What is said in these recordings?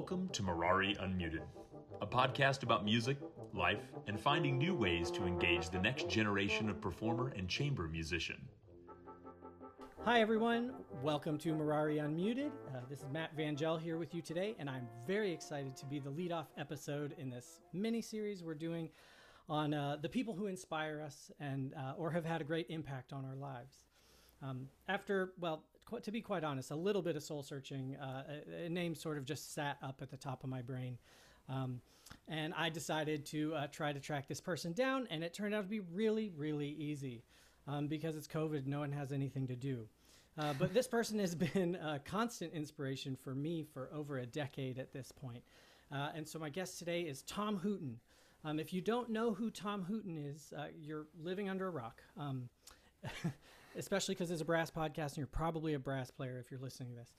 Welcome to Mirari Unmuted, a podcast about music, life, and finding new ways to engage the next generation of performer and chamber musician. Hi, everyone. Welcome to Mirari Unmuted. Uh, this is Matt Vangel here with you today, and I'm very excited to be the lead-off episode in this mini series we're doing on uh, the people who inspire us and uh, or have had a great impact on our lives. Um, after, well, to be quite honest, a little bit of soul searching, uh, a, a name sort of just sat up at the top of my brain. Um, and I decided to uh, try to track this person down, and it turned out to be really, really easy um, because it's COVID, no one has anything to do. Uh, but this person has been a constant inspiration for me for over a decade at this point. Uh, and so my guest today is Tom Hooten. Um, if you don't know who Tom Hooten is, uh, you're living under a rock. Especially because it's a brass podcast and you're probably a brass player if you're listening to this.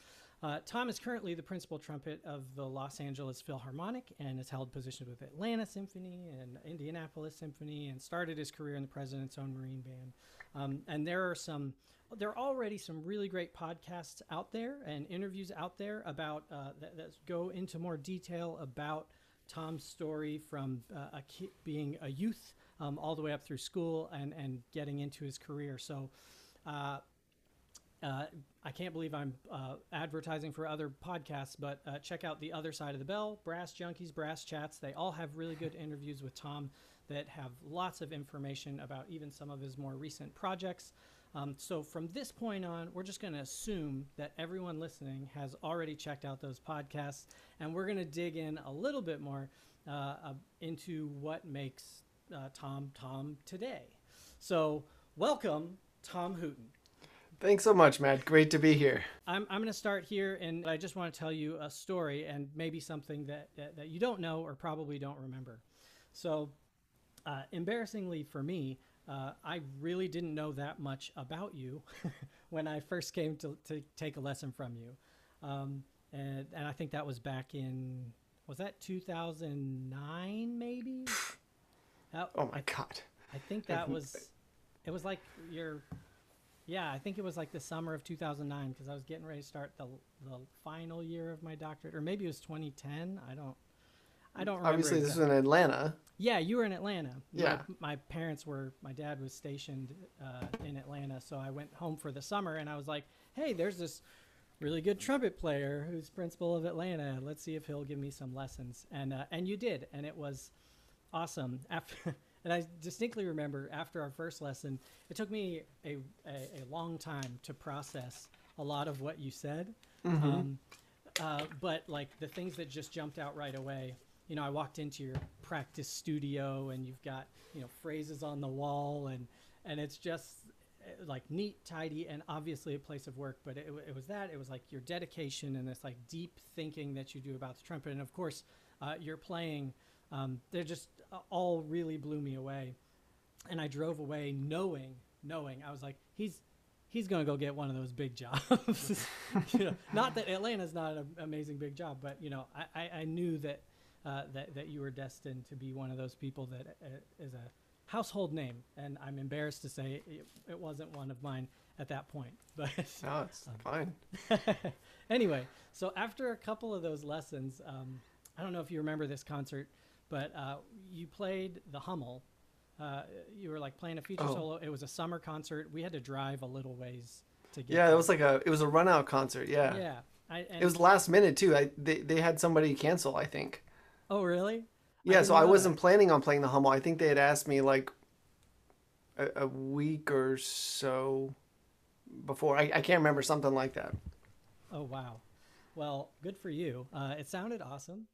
Uh, Tom is currently the principal trumpet of the Los Angeles Philharmonic and has held positions with Atlanta Symphony and Indianapolis Symphony and started his career in the President's Own Marine Band. Um, and there are some, there are already some really great podcasts out there and interviews out there about uh, that, that go into more detail about Tom's story from uh, a ki- being a youth um, all the way up through school and, and getting into his career. So uh, uh, I can't believe I'm uh, advertising for other podcasts, but uh, check out The Other Side of the Bell, Brass Junkies, Brass Chats. They all have really good interviews with Tom that have lots of information about even some of his more recent projects. Um, so from this point on, we're just going to assume that everyone listening has already checked out those podcasts, and we're going to dig in a little bit more uh, uh, into what makes uh, Tom Tom today. So welcome, Tom Hooten. Thanks so much, Matt. Great to be here. I'm, I'm going to start here, and I just want to tell you a story and maybe something that, that, that you don't know or probably don't remember. So, uh, embarrassingly for me, uh, I really didn't know that much about you when I first came to, to take a lesson from you. Um, and, and I think that was back in, was that 2009 maybe? That- Oh my God. I think that was, it was like your, yeah, I think it was like the summer of 2009 because I was getting ready to start the the final year of my doctorate, or maybe it was 2010. I don't, I don't remember. Obviously, this was in Atlanta. yeah, you were in Atlanta. My- Yeah. My, parents were, my dad was stationed uh, in Atlanta. So I went home for the summer and I was like, hey, there's this really good trumpet player who's principal of Atlanta. Let's see if he'll give me some lessons. And, uh, and you did. And it was awesome. After, and I distinctly remember after our first lesson, it took me a, a, a long time to process a lot of what you said. Um, uh, but like the things that just jumped out right away, you know, I walked into your practice studio and you've got, you know, phrases on the wall and, and it's just uh, like neat, tidy, and obviously a place of work. But it, it was that, it was like your dedication and this like deep thinking that you do about the trumpet. And of course, uh, your playing, um, they're just all really blew me away. And I drove away knowing, knowing, I was like, he's, he's going to go get one of those big jobs. you know, not that Atlanta's not an amazing big job, but you know, I, I, I knew that, uh, that that you were destined to be one of those people that uh, is a household name, and I'm embarrassed to say it, it wasn't one of mine at that point. But No, it's fine. anyway, so after a couple of those lessons, um, I don't know if you remember this concert, but uh, you played the Hummel. Uh, you were like playing a feature Oh. solo. It was a summer concert. We had to drive a little ways to get. Yeah, there. it was like a it was a run out concert. Yeah. Yeah. I, and, It was last minute too. I they, they had somebody cancel. I think. Oh, really? Yeah, didn't so I wasn't that. planning on playing the Hummel. I think they had asked me like a, a week or so before. I, I can't remember something like that. Oh, wow. Well, good for you. Uh, it sounded awesome.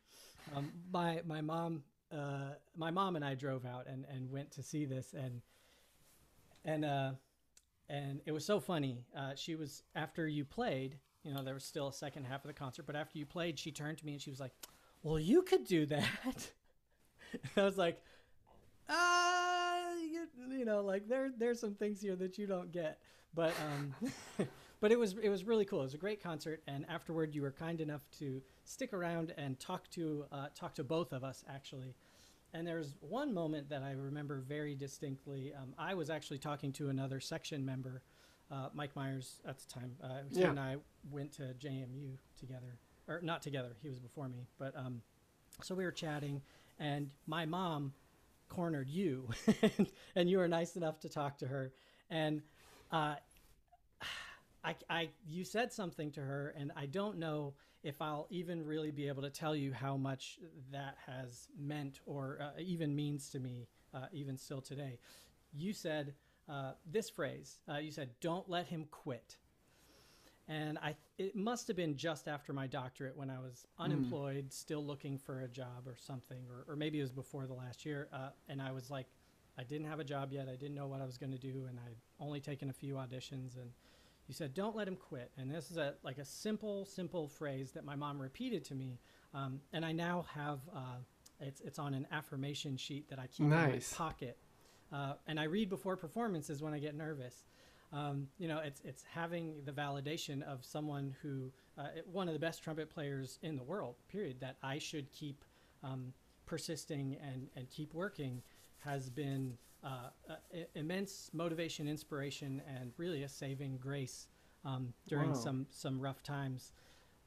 Um, my my mom uh, my mom and I drove out and, and went to see this and and uh, and it was so funny. Uh, she was after you played. You know, there was still a second half of the concert, but after you played, she turned to me and she was like, "Well, you could do that." and I was like, "Ah, you, you know, like there there's some things here that you don't get." But um, but it was it was really cool. It was a great concert, and afterward, you were kind enough to stick around and talk to uh, talk to both of us actually. And there's one moment that I remember very distinctly. Um, I was actually talking to another section member, uh, Mike Myers, at the time. Uh, he Yeah. and I went to JMU together. or not together. He was before me, but um, so we were chatting, and my mom cornered you, and you were nice enough to talk to her, and uh, I, I, you said something to her, and I don't know if I'll even really be able to tell you how much that has meant or uh, even means to me, uh, even still today. You said uh, this phrase. Uh, you said, "Don't let him quit." and I it must have been just after my doctorate when I was unemployed, mm. still looking for a job or something, or, or maybe it was before the last year. Uh, and I was like, I didn't have a job yet. I didn't know what I was going to do, and I'd only taken a few auditions. And you said, "Don't let him quit." And this is a like a simple, simple phrase that my mom repeated to me, um, and I now have. Uh, it's it's on an affirmation sheet that I keep nice. in my pocket, uh, and I read before performances when I get nervous. Um, you know, it's it's having the validation of someone who uh, one of the best trumpet players in the world. Period. That I should keep um, persisting and and keep working has been uh, uh, immense motivation, inspiration, and really a saving grace um, during wow. some some rough times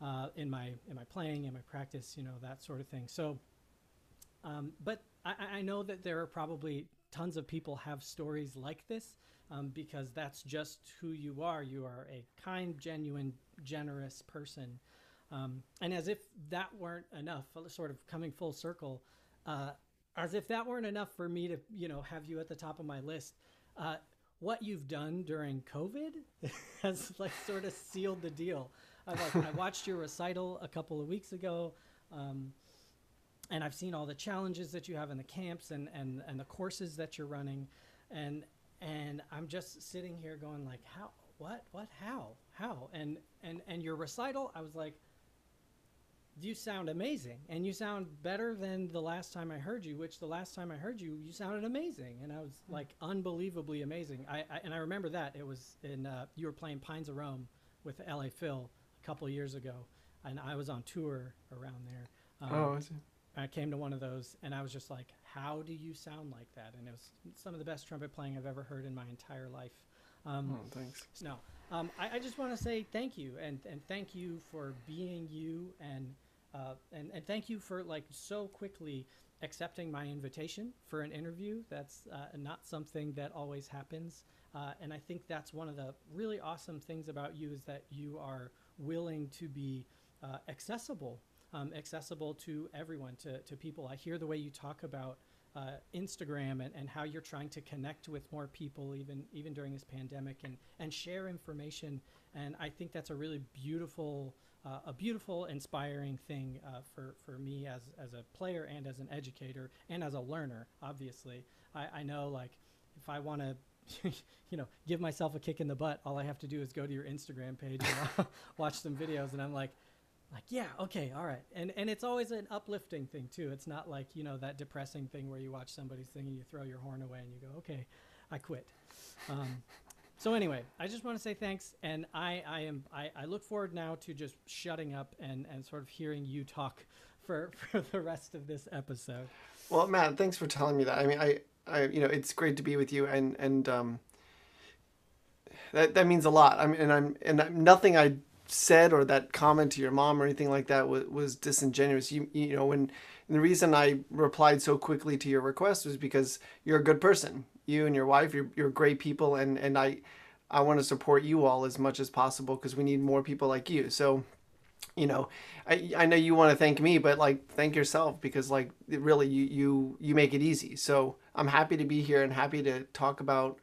uh, in my in my playing, in my practice, you know that sort of thing. So, um, but I, I know that there are probably tons of people have stories like this um, because that's just who you are. You are a kind, genuine, generous person. Um, and as if that weren't enough, sort of coming full circle, uh, as if that weren't enough for me to, you know, have you at the top of my list. Uh, what you've done during COVID has like sort of sealed the deal. I, like, I watched your recital a couple of weeks ago. Um, and I've seen all the challenges that you have in the camps and, and, and the courses that you're running. And and I'm just sitting here going like, how, what, what, how, how, and and and your recital, I was like, you sound amazing, and you sound better than the last time I heard you. Which the last time I heard you, you sounded amazing, and I was hmm. like unbelievably amazing. I, I and I remember that it was in uh, you were playing Pines of Rome with L.A. Phil a couple years ago, and I was on tour around there. Um, oh, I see. I came to one of those, and I was just like, how do you sound like that? And it was some of the best trumpet playing I've ever heard in my entire life. Um, oh, thanks. No, um, I, I, just want to say thank you, and, and thank you for being you, and, uh, and and thank you for like so quickly accepting my invitation for an interview. That's uh, not something that always happens, uh, and I think that's one of the really awesome things about you is that you are willing to be uh, accessible um, accessible to everyone, to, to people. I hear the way you talk about uh, Instagram and, and how you're trying to connect with more people even even during this pandemic and, and share information. And I think that's a really beautiful uh, a beautiful, inspiring thing uh, for, for me as, as a player and as an educator and as a learner, obviously. I, I know like if I want to you know, give myself a kick in the butt, all I have to do is go to your Instagram page and watch some videos and I'm like, like yeah okay all right. And and it's always an uplifting thing too. It's not like you know that depressing thing where you watch somebody sing and you throw your horn away and you go okay i quit. Um, so anyway i just want to say thanks and i i am I, I look forward now to just shutting up and and sort of hearing you talk for for the rest of this episode. Well matt thanks for telling me that. I mean i i you know it's great to be with you and and um that, that means a lot. I mean, and I'm and I'm, nothing I said or that comment to your mom or anything like that was, was disingenuous. You you know when the reason I replied so quickly to your request was because you're a good person. You and your wife, you're you're great people, and and I I want to support you all as much as possible because we need more people like you. So you know I, I know you want to thank me but like thank yourself because like really you you you make it easy so i'm happy to be here and happy to talk about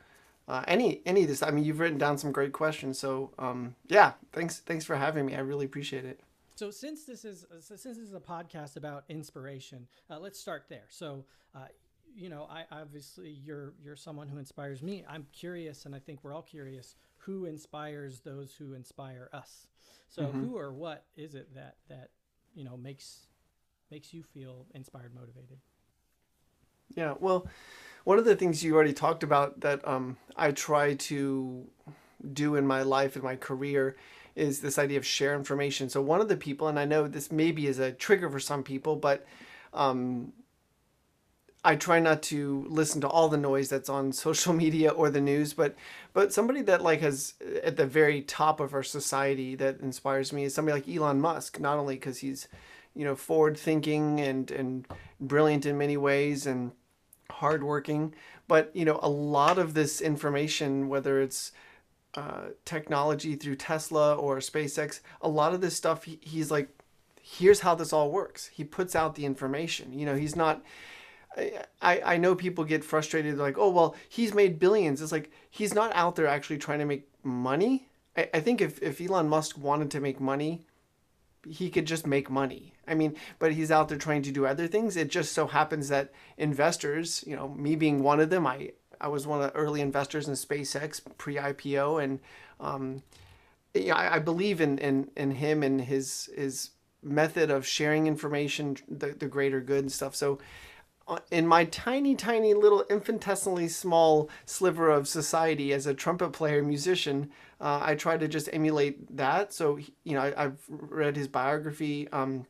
uh, any any of this. I mean, you've written down some great questions. So um, yeah, thanks thanks for having me. I really appreciate it. So since this is since this is a podcast about inspiration, uh, let's start there. So. Uh, you know, I obviously you're you're someone who inspires me. I'm curious, and I think we're all curious. Who inspires those who inspire us? So, mm-hmm. who or what is it that that you know makes makes you feel inspired, motivated? Yeah, well, one of the things you already talked about that um, I try to do in my life and my career is this idea of share information. So one of the people, and I know this maybe is a trigger for some people, but um, I try not to listen to all the noise that's on social media or the news, but but somebody that like has at the very top of our society that inspires me is somebody like Elon Musk. Not only because he's, you know, forward thinking and and brilliant in many ways and hardworking, but you know, a lot of this information, whether it's uh, technology through Tesla or SpaceX, a lot of this stuff he, he's like, here's how this all works. He puts out the information. You know, he's not I, I know people get frustrated like oh well he's made billions it's like he's not out there actually trying to make money I, I think if, if elon musk wanted to make money he could just make money i mean but he's out there trying to do other things it just so happens that investors you know me being one of them i i was one of the early investors in spacex pre-ipo and um, yeah, I, I believe in, in in him and his his method of sharing information the, the greater good and stuff so in my tiny, tiny little infinitesimally small sliver of society as a trumpet player, musician, uh, I try to just emulate that. So, you know, I, have read his biography. Um,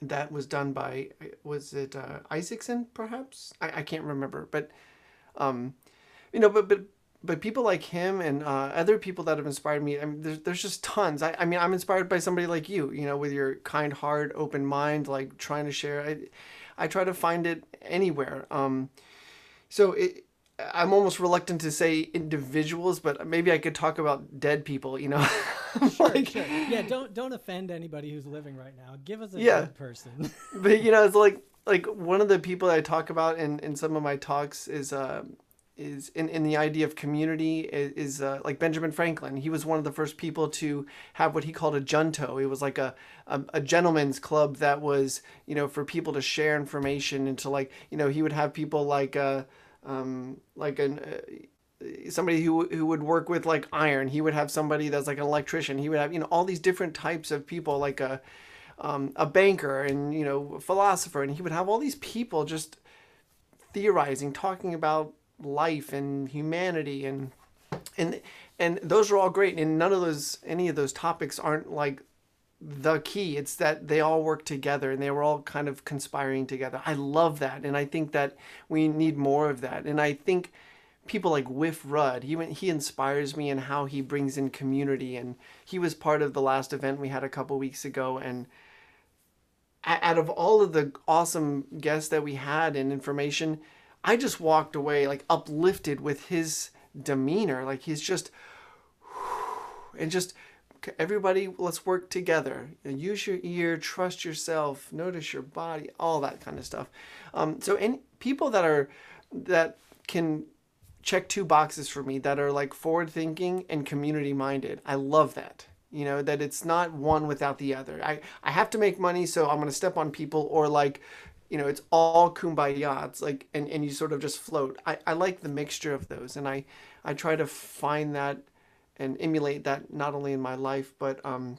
that was done by, was it uh, Isaacson, perhaps? I, I can't remember. But, um, you know, but, but, but people like him and uh, other people that have inspired me, I mean, there's, there's just tons. I, I mean, I'm inspired by somebody like you, you know, with your kind heart, open mind, like trying to share. I, I try to find it anywhere. Um, so it, I'm almost reluctant to say individuals, but maybe I could talk about dead people. You know, like, sure. yeah. Don't don't offend anybody who's living right now. Give us a yeah. dead person. but you know, it's like like one of the people I talk about in in some of my talks is uh, is in, in the idea of community is, is uh, like Benjamin Franklin. He was one of the first people to have what he called a junto. It was like a, a, a gentleman's club that was, you know, for people to share information and to like, you know, he would have people like, uh, um, like an, uh, somebody who, who would work with like iron. He would have somebody that's like an electrician. He would have, you know, all these different types of people like a, um, a banker and, you know, a philosopher. And he would have all these people just theorizing, talking about life and humanity and and and those are all great and none of those any of those topics aren't like the key it's that they all work together and they were all kind of conspiring together i love that and i think that we need more of that and i think people like Wiff Rudd, he he inspires me in how he brings in community, and he was part of the last event we had a couple weeks ago. And out of all of the awesome guests that we had and information, I just walked away like uplifted with his demeanor. Like he's just, and just everybody, let's work together. Use your ear, trust yourself, notice your body, all that kind of stuff. Um, so, any people that are that can check two boxes for me that are like forward thinking and community minded. I love that. You know, that it's not one without the other. I, I have to make money, so I'm going to step on people, or like you know, it's all kumbaya. It's like, and, and you sort of just float. I, I like the mixture of those. And I, I try to find that and emulate that not only in my life, but, um,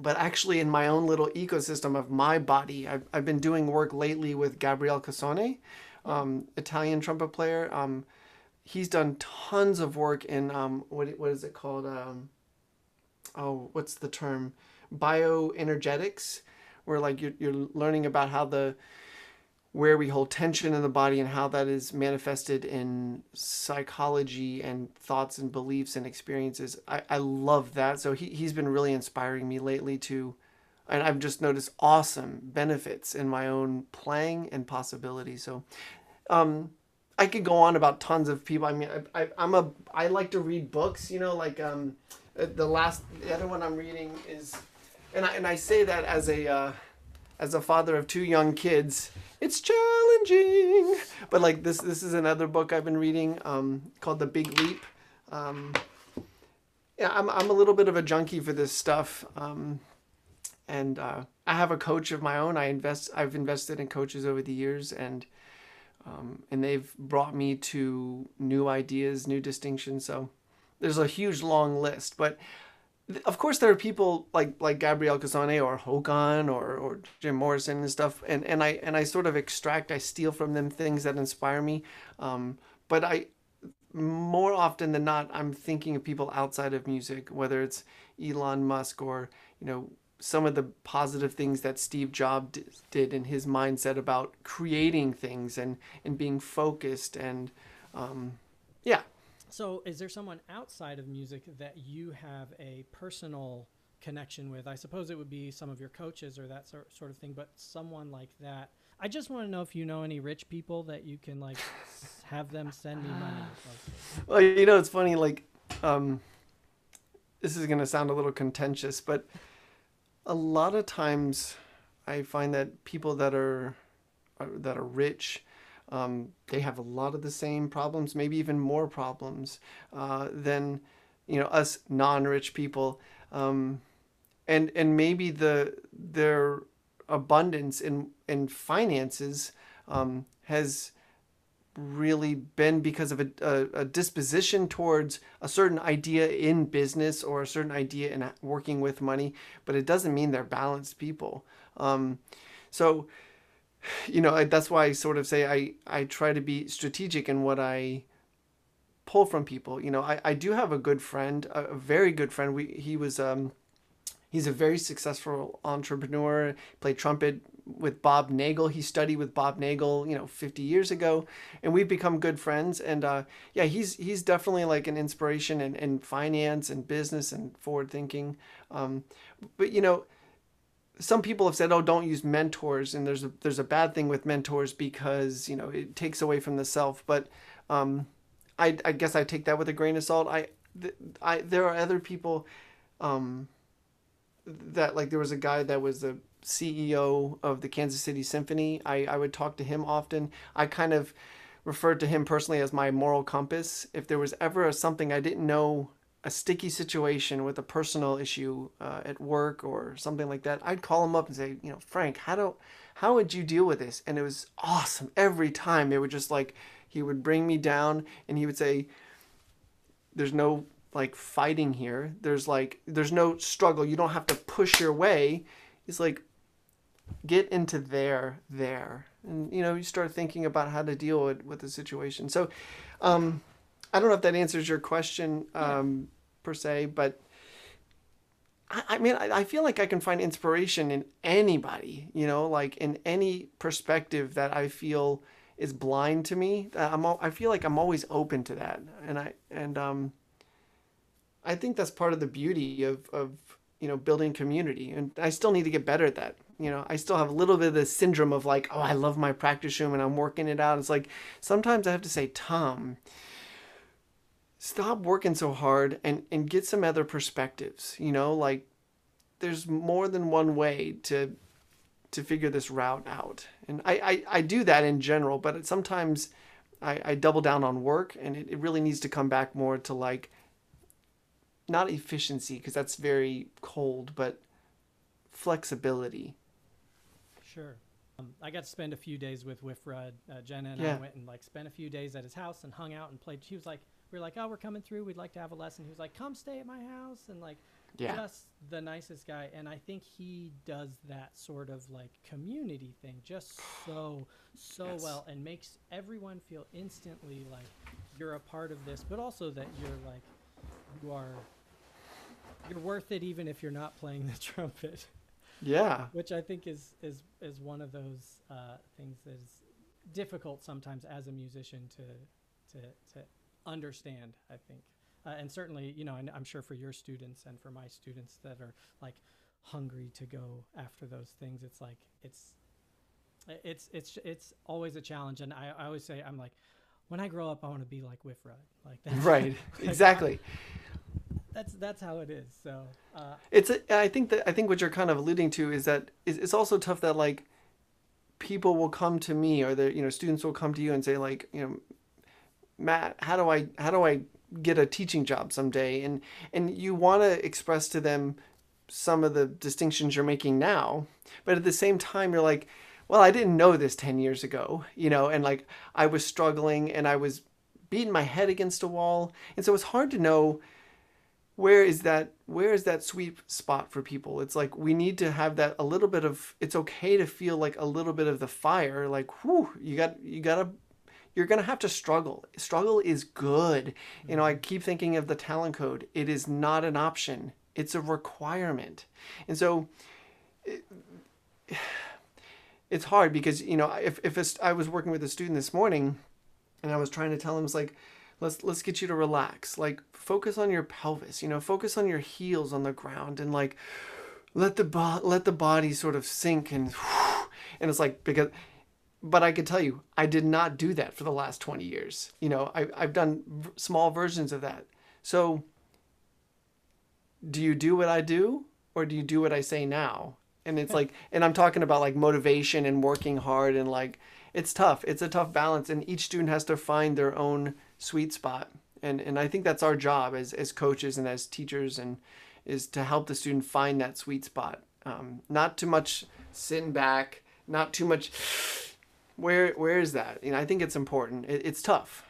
but actually in my own little ecosystem of my body. I've, I've been doing work lately with Gabriele Cassone, um, Italian trumpet player. Um, he's done tons of work in, um, what, what is it called? Um, oh, what's the term? Bioenergetics, where like you're, you're learning about how the, where we hold tension in the body and how that is manifested in psychology and thoughts and beliefs and experiences. I, I love that. So he, he's been really inspiring me lately to, and I've just noticed awesome benefits in my own playing and possibility. So, um, I could go on about tons of people. I mean, I, I, I'm a, I like to read books, you know, like, um, the last, the other one I'm reading is, and I, and I say that as a, uh, as a father of two young kids, it's challenging. But like this, this is another book I've been reading um, called The Big Leap. Um, yeah, I'm I'm a little bit of a junkie for this stuff, um, and uh, I have a coach of my own. I invest. I've invested in coaches over the years, and um, and they've brought me to new ideas, new distinctions. So there's a huge long list, but of course there are people like like Gabriele Cassone or Håkan or, or Jim Morrison and stuff and, and I and I sort of extract I steal from them things that inspire me um, but I more often than not I'm thinking of people outside of music whether it's Elon Musk or you know some of the positive things that Steve Jobs did in his mindset about creating things and and being focused and um, yeah. So, is there someone outside of music that you have a personal connection with? I suppose it would be some of your coaches or that sort sort of thing, but someone like that. I just want to know if you know any rich people that you can like have them send me money. Well, you know, it's funny. Like, um, this is gonna sound a little contentious, but a lot of times I find that people that are, are that are rich, um, they have a lot of the same problems, maybe even more problems uh, than you know us non-rich people, um, and and maybe the their abundance in in finances um, has really been because of a, a, a disposition towards a certain idea in business or a certain idea in working with money, but it doesn't mean they're balanced people. Um, so, you know, I, that's why I sort of say I, I try to be strategic in what I pull from people. You know, I, I do have a good friend, a, a very good friend. We he was um, he's a very successful entrepreneur. Played trumpet with Bob Nagel. He studied with Bob Nagel, you know, 50 years ago, and we've become good friends. And uh, yeah, he's he's definitely like an inspiration in, in finance and business and forward thinking. Um, but you know, some people have said, "Oh, don't use mentors," and there's a there's a bad thing with mentors because you know it takes away from the self. But um, I I guess I take that with a grain of salt. I th- I there are other people. Um, that like there was a guy that was the CEO of the Kansas City Symphony. I, I would talk to him often. I kind of referred to him personally as my moral compass. If there was ever a, something I didn't know, a sticky situation with a personal issue uh, at work or something like that, I'd call him up and say, you know, Frank, how do how would you deal with this? And it was awesome every time. It would just like he would bring me down and he would say, "There's no like fighting here. There's like there's no struggle. You don't have to push your way." He's like, get into there there. And you know you start thinking about how to deal with, with the situation. So um, i don't know if that answers your question um, per se but I, I mean I, I feel like i can find inspiration in anybody you know like in any perspective that i feel is blind to me. I'm i feel like i'm always open to that. And i and um i think that's part of the beauty of of you know building community. And i still need to get better at that you know i still have a little bit of the syndrome of like oh i love my practice room and i'm working it out. It's like sometimes i have to say tom stop working so hard and and get some other perspectives you know? Like there's more than one way to to figure this route out. And i i, I do that in general but sometimes I, I double down on work and it, it really needs to come back more to like not efficiency because that's very cold, but flexibility. Sure. Um, I got to spend a few days with Wiff Rudd. Uh, Jenna and Yeah. I went and like spent a few days at his house and hung out and played. He was like, we were like, oh, we're coming through. We'd like to have a lesson. He was like, come stay at my house and like, Yeah. just the nicest guy. And I think he does that sort of like community thing just so so Yes. well and makes everyone feel instantly like you're a part of this, but also that you're like you are you're worth it even if you're not playing the trumpet Yeah. which I think is is is one of those uh, things that is difficult sometimes as a musician to to to understand. I think, uh, and certainly, you know, and I'm sure for your students and for my students that are like hungry to go after those things, it's like it's it's it's it's always a challenge. And I, I always say, I'm like, when I grow up, I want to be like Wiff Rudd, like that. Right. Exactly. That's that's how it is. So. Uh, It's a, I think that I think what you're kind of alluding to is that it's, also tough that like people will come to me or the you know students will come to you and say like you know Matt how do I how do I get a teaching job someday and and you want to express to them some of the distinctions you're making now but at the same time you're like well I didn't know this 10 years ago you know and like I was struggling and I was beating my head against a wall and so it's hard to know where is that where is that sweet spot for people? It's like we need to have that a little bit of it's okay to feel like a little bit of the fire like whew you got you gotta you're gonna have to struggle. Struggle is good. You know i mm-hmm. keep thinking of the talent code. It is not an option. It's a requirement. And so it, it's hard because, you know, if, if a, I was working with a student this morning and I was trying to tell him, it's like, let's, let's get you to relax. Like focus on your pelvis, you know, focus on your heels on the ground and like, let the bo- let the body sort of sink and and it's like because but I can tell you I did not do that for the last 20 years. You know, I I've done v- small versions of that. So do you do what I do or do you do what I say now? And it's like and I'm talking about like motivation and working hard and like it's tough. It's a tough balance and each student has to find their own sweet spot. And and I think that's our job as as coaches and as teachers and is to help the student find that sweet spot. Um, not too much sitting back, not too much. Where where is that? You know, I think it's important. It, it's tough.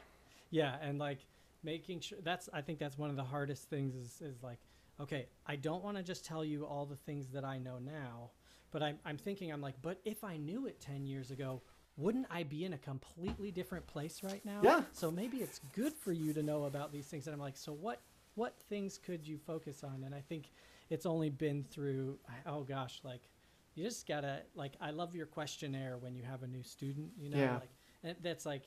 Yeah, and like making sure that's I think that's one of the hardest things is is like okay, I don't want to just tell you all the things that I know now, but I'm I'm thinking I'm like, but if I knew it 10 years ago, wouldn't I be in a completely different place right now? Yeah. So maybe it's good for you to know about these things and I'm like, so what what things could you focus on? And I think it's only been through oh gosh, like you just gotta like I love your questionnaire when you have a new student, you know, Yeah. like that's like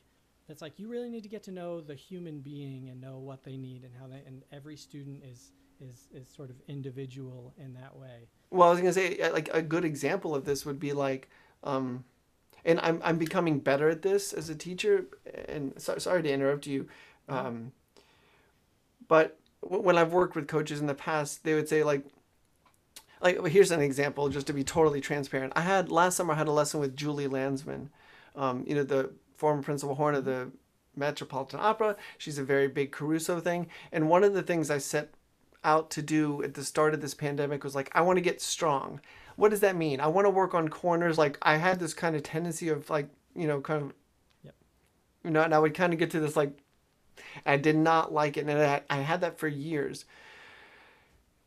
that's like you really need to get to know the human being and know what they need and how they and every student is is is sort of individual in that way. Well, I was gonna say like a good example of this would be like, um, and I'm I'm becoming better at this as a teacher. And so, sorry to interrupt you, um, but when I've worked with coaches in the past, they would say like, like here's an example just to be totally transparent. I had last summer I had a lesson with Julie Landsman, um, you know the former principal horn of the Metropolitan Opera. She's a very big Caruso thing, and one of the things I set out to do at the start of this pandemic was like I want to get strong. What does that mean? I want to work on corners. Like I had this kind of tendency of like you know kind of, Yep. you know, and I would kind of get to this like I did not like it, and I, I had that for years.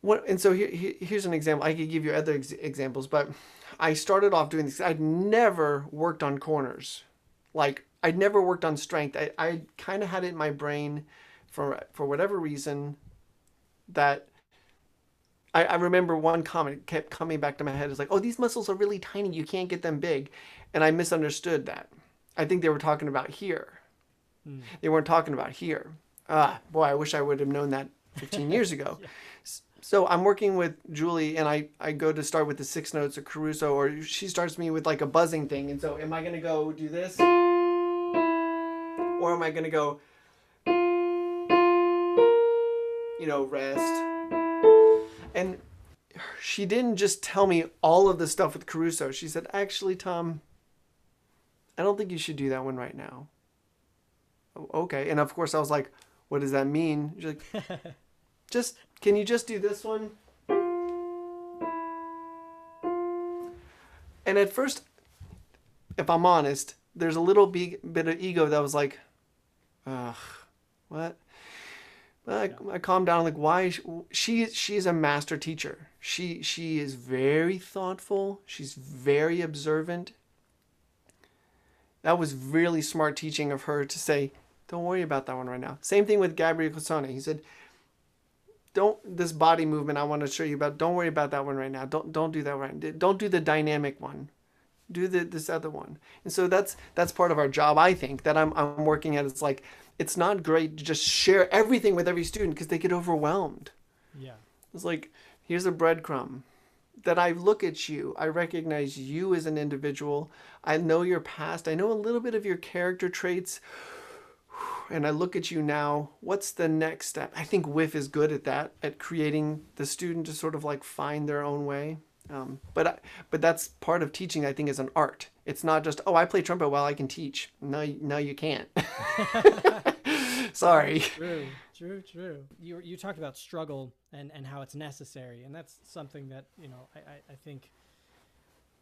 What and so here, here- here's an example. I could give you other ex- examples, but I started off doing this. I'd never worked on corners, like I'd never worked on strength. I, I kind of had it in my brain, for for whatever reason, that I, I remember one comment kept coming back to my head. It's like, oh, these muscles are really tiny. You can't get them big, and I misunderstood that. I think they were talking about here. They weren't talking about here. Ah, boy, I wish I would have known that 15 years ago. S- So I'm working with Julie, and I, I go to start with the six notes of Caruso, or she starts me with like a buzzing thing. And so, am I going to go do this? Or am I going to go, you know, rest? And she didn't just tell me all of the stuff with Caruso. She said, actually, Tom, I don't think you should do that one right now. "Oh, okay. And of course, I was like, what does that mean? She's like, just, can you just do this one? And at first, if I'm honest, there's a little big bit of ego that was like, ugh, what? I, I calmed down. Like, why? is She she's a master teacher. She she is very thoughtful. She's very observant. That was really smart teaching of her to say, don't worry about that one right now. Same thing with Gabriele Cassone. He said, don't this body movement I want to show you about. Don't worry about that one right now. Don't don't do that right. Don't do the dynamic one. Do the this other one. And so that's that's part of our job. I think that I'm I'm working at. It's like it's not great to just share everything with every student because they get overwhelmed. Yeah. It's like here's a breadcrumb that I look at you. I recognize you as an individual. I know your past. I know a little bit of your character traits. And I look at you now. What's the next step? I think WIF is good at that, at creating the student to sort of like find their own way. Um, but but that's part of teaching. I think is an art. It's not just oh I play trumpet well I can teach. No, no you can't. Sorry. True, true, true. You you talked about struggle and and how it's necessary, and that's something that you know I I, I think.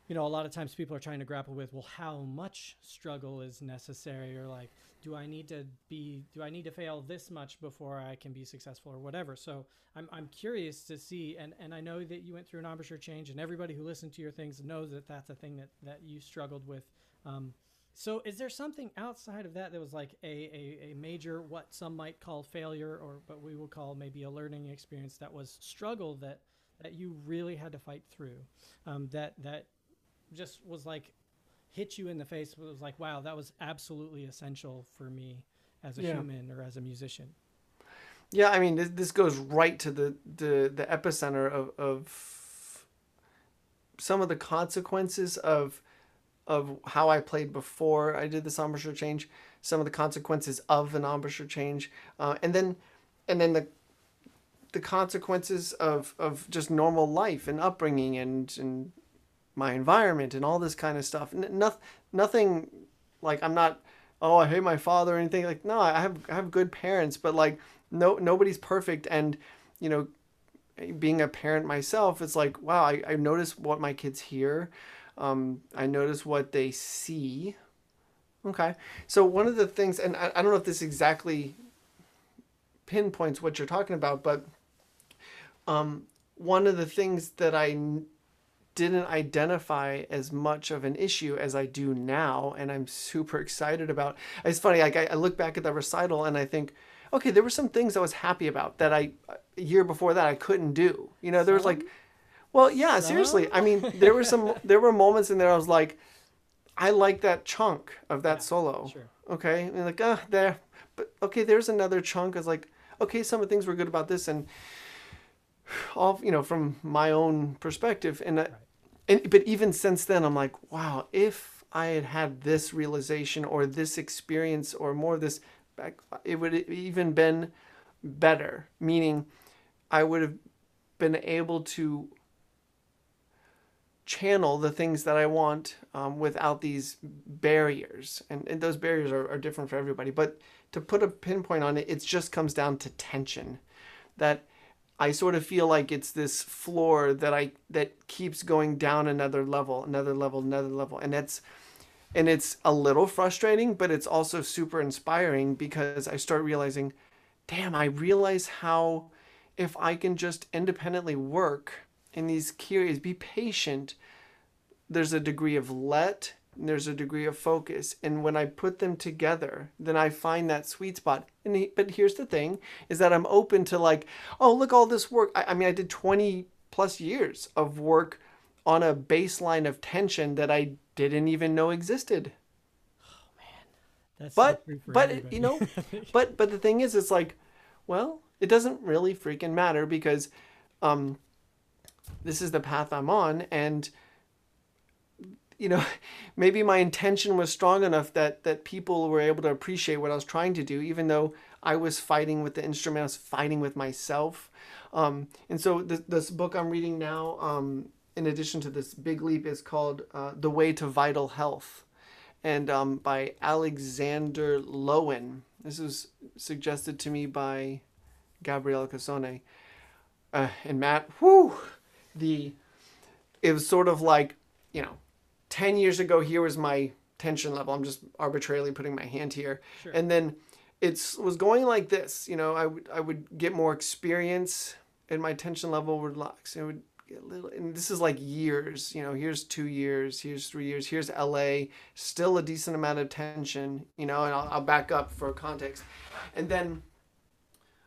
You know, a lot of times people are trying to grapple with, well, how much struggle is necessary, or like, do I need to be, do I need to fail this much before I can be successful, or whatever. So I'm I'm curious to see, and and I know that you went through an embouchure change, and everybody who listened to your things knows that that's a thing that that you struggled with. Um, So, is there something outside of that that was like a, a, a major, what some might call failure, or what we will call maybe a learning experience that was struggle that that you really had to fight through, um, that that just was like hit you in the face? it Was like, wow, that was absolutely essential for me as a Yeah. human or as a musician. Yeah, I mean, this, this goes right to the, the, the epicenter of, of some of the consequences of of how I played before I did this embouchure change, some of the consequences of an embouchure change, uh, and then and then the the consequences of, of just normal life and upbringing and, and my environment and all this kind of stuff. N- nothing, nothing like I'm not, oh, I hate my father or anything. Like, no, I have, I have good parents, but like, no, nobody's perfect. And, you know, being a parent myself, it's like, wow, I, I notice what my kids hear. Um, I notice what they see. Okay. So one of the things, and I, I don't know if this exactly pinpoints what you're talking about, but um, one of the things that I didn't identify as much of an issue as I do now, and I'm super excited about. It's funny, like I, I look back at that recital and I think, okay, there were some things I was happy about that I a year before that I couldn't do. You know, there was like, well, yeah, seriously. I mean, there were some, there were moments in there I was like, I like that chunk of that solo. sure. Okay, and like ah, there, but okay, there's another chunk. I was like, okay, some of the things were good about this, and all you know from my own perspective, and, I, and but even since then, I'm like, wow, if I had had this realization or this experience or more of this, back, it would have even been better. Meaning, I would have been able to channel the things that I want um, without these barriers. And, and those barriers are, are different for everybody. But to put a pinpoint on it, it just comes down to tension. That I sort of feel like it's this floor that I that keeps going down another level, another level, another level. And that's and it's a little frustrating, but it's also super inspiring because I start realizing, damn, I realize how if I can just independently work in these key areas, be patient, there's a degree of let, there's a degree of focus. And when I put them together, then I find that sweet spot. And he, but here's the thing is that I'm open to like, oh, look all this work. I, I mean, I did 20 plus years of work on a baseline of tension that I didn't even know existed oh man That's but so true for but everybody. you know but but the thing is it's like well it doesn't really freaking matter because um this is the path i'm on and you know maybe my intention was strong enough that that people were able to appreciate what i was trying to do even though i was fighting with the instrument i was fighting with myself um and so this, this book i'm reading now um in addition to this big leap is called uh, the way to vital health and um, by Alexander Lowen. This was suggested to me by Gabriele Cassone. Uh, and Matt, whoo, the it was sort of like, you know, 10 years ago, here was my tension level. I'm just arbitrarily putting my hand here. Sure. And then it was going like this, you know, I would, I would get more experience and my tension level would relax. It would get a little, and this is like years, you know, here's two years, here's three years, here's LA, still a decent amount of tension, you know, and I'll, I'll back up for context. And then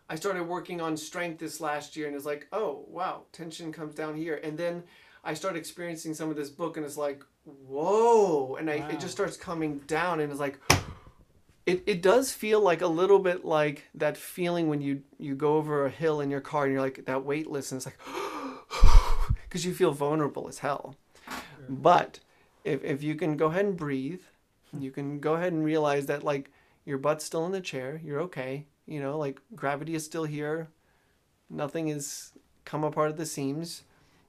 I started working on strength this last year and it's like, oh, wow, tension comes down here. And then I started experiencing some of this book and it's like, whoa. And I, Wow. it just starts coming down and it's like, it, it does feel like a little bit like that feeling when you, you go over a hill in your car and you're like, that weightless and it's like, because you feel vulnerable as hell. But if, if you can go ahead and breathe, you can go ahead and realize that like your butt's still in the chair, you're okay. You know, like gravity is still here. Nothing is come apart at the seams.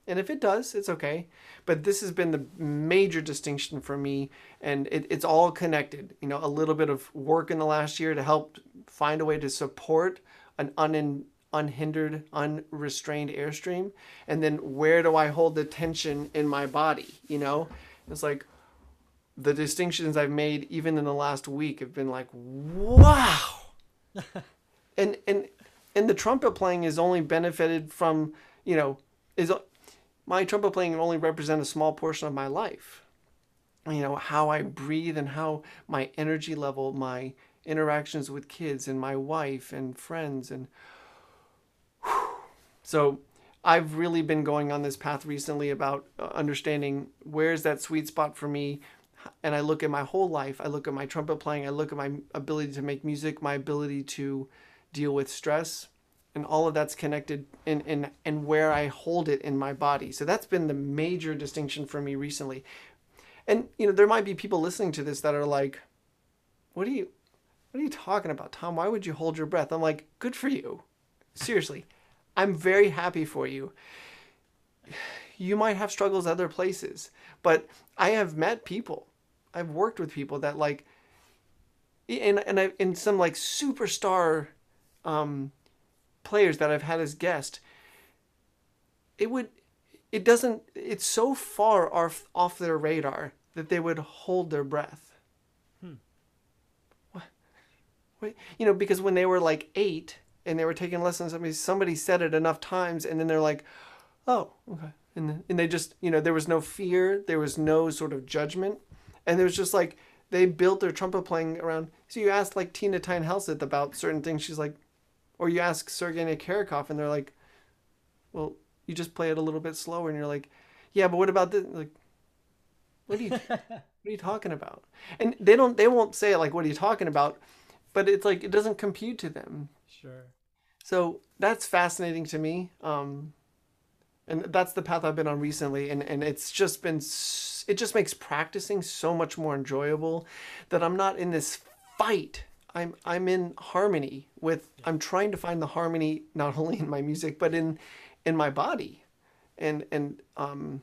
And if it does, it's okay. But this has been the major distinction for me, and it, it's all connected. You know, a little bit of work in the last year to help find a way to support an un- unhindered, unrestrained airstream. And then where do I hold the tension in my body? You know, it's like the distinctions I've made even in the last week have been like, wow. and and and the trumpet playing is only benefited from you know is my trumpet playing only represent a small portion of my life you know how I breathe and how my energy level, my interactions with kids and my wife and friends and so I've really been going on this path recently about uh, understanding where's that sweet spot for me and I look at my whole life. I look at my trumpet playing, I look at my ability to make music, my ability to deal with stress, and all of that's connected in, in and where I hold it in my body. So that's been the major distinction for me recently. And you know, there might be people listening to this that are like, "What are you what are you talking about, Tom? Why would you hold your breath?" I'm like, "Good for you." Seriously. I'm very happy for you. You might have struggles other places, but I have met people. I've worked with people that like and and I in some like superstar um players that I've had as guest, it would it doesn't it's so far off off their radar that they would hold their breath. Hmm. What? Wait, you know, because when they were like eight and they were taking lessons, I mean, somebody said it enough times, and then they're like, "Oh, okay," and and they just, you know, there was no fear, there was no sort of judgment, and it was just like they built their trumpet playing around. So you ask like Tina Tine Helseth about certain things, she's like, or you ask Sergei Nakariakov, and they're like, well, you just play it a little bit slower, and you're like, yeah, but what about this? Like, what are you, what are you talking about? And they don't, they won't say it like, what are you talking about? But it's like it doesn't compute to them. Sure. So that's fascinating to me. Um, and that's the path I've been on recently, and and it's just been, it just makes practicing so much more enjoyable, that I'm not in this fight I'm I'm in harmony with I'm trying to find the harmony not only in my music but in in my body. And and um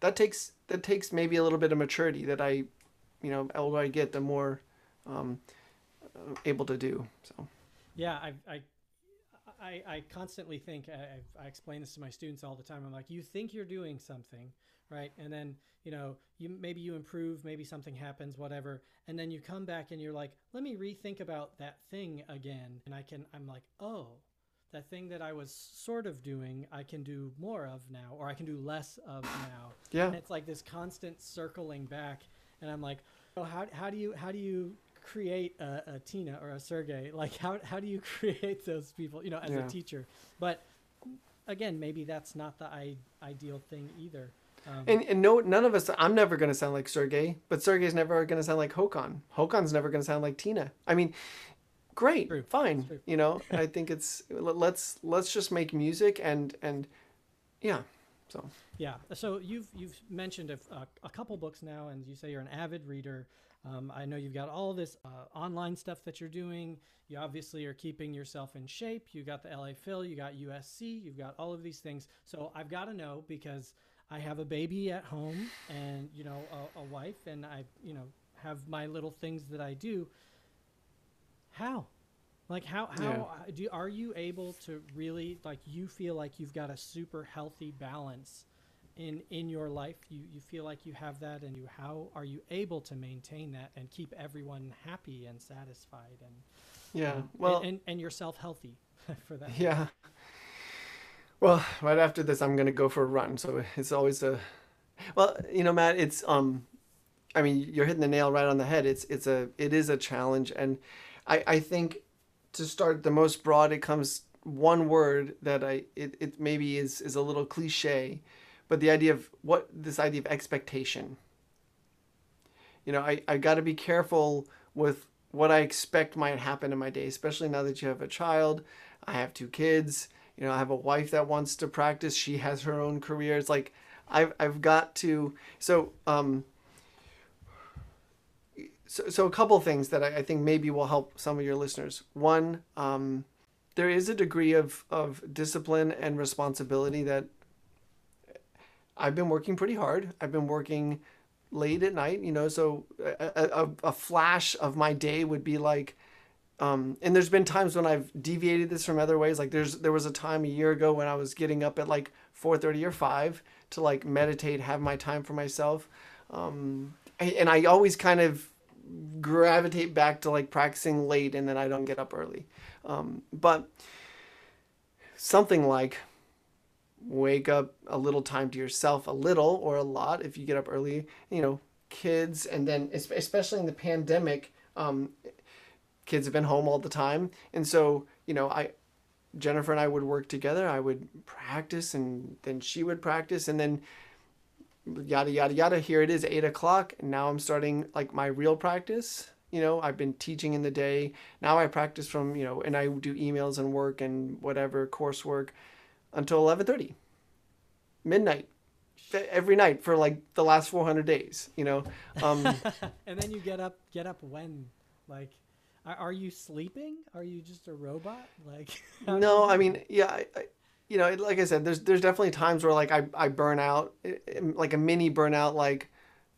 that takes that takes maybe a little bit of maturity that I you know, the older I get the more um able to do. So Yeah, I I I, I constantly think I, I explain this to my students all the time. I'm like, you think you're doing something, right? And then you know, you maybe you improve, maybe something happens, whatever, and then you come back and you're like, let me rethink about that thing again, and I can I'm like, oh, that thing that I was sort of doing, I can do more of now, or I can do less of now. Yeah, and it's like this constant circling back, and I'm like, oh, how how do you how do you create a, a Tina or a Sergey? Like how how do you create those people? You know, as yeah. a teacher, but again, maybe that's not the I- ideal thing either. Um, and, and no, none of us. I'm never going to sound like Sergey, but Sergey's never going to sound like Håkan. Håkan's never going to sound like Tina. I mean, great, true. fine. You know, I think it's let's let's just make music and and yeah. So yeah. So you've you've mentioned a, a couple books now, and you say you're an avid reader. Um, I know you've got all this uh, online stuff that you're doing. You obviously are keeping yourself in shape. You got the LA Phil, you got USC, you've got all of these things. So I've got to know because I have a baby at home and you know a, a wife and I you know have my little things that I do. How? Like how how yeah. do are you able to really like you feel like you've got a super healthy balance in in your life? You you feel like you have that and you how are you able to maintain that and keep everyone happy and satisfied and yeah, um, well and, and, and yourself healthy for that. Yeah. Well, right after this, I'm gonna go for a run. So it's always a, well, you know, Matt, it's um, I mean, you're hitting the nail right on the head. It's it's a it is a challenge, and I I think to start the most broad, it comes one word that I it, it maybe is is a little cliche, but the idea of what this idea of expectation. You know, I I got to be careful with what I expect might happen in my day, especially now that you have a child. I have two kids you know, I have a wife that wants to practice. She has her own career. It's like I've I've got to so um so, so a couple things that I, I think maybe will help some of your listeners. One, um, there is a degree of, of discipline and responsibility that I've been working pretty hard. I've been working late at night, you know, so a, a, a flash of my day would be like um, and there's been times when I've deviated this from other ways. Like there's there was a time a year ago when I was getting up at like 4:30 or 5 to like meditate, have my time for myself. Um, and I always kind of gravitate back to like practicing late and then I don't get up early. Um, but something like wake up a little time to yourself, a little or a lot if you get up early, you know, kids, and then especially in the pandemic, um, kids have been home all the time, and so you know I. Jennifer and I would work together. I would practice, and then she would practice, and then yada yada yada. Here it is, eight o'clock, and now I'm starting like my real practice. You know, I've been teaching in the day. Now I practice from you know, and I do emails and work and whatever coursework until eleven thirty, midnight, every night for like the last four hundred days. You know, um, and then you get up get up when like are, you sleeping are you just a robot like no, I mean, yeah, I, I, you know, like I said, there's there's definitely times where like I I burn out, eh, eh, like a mini burnout, like,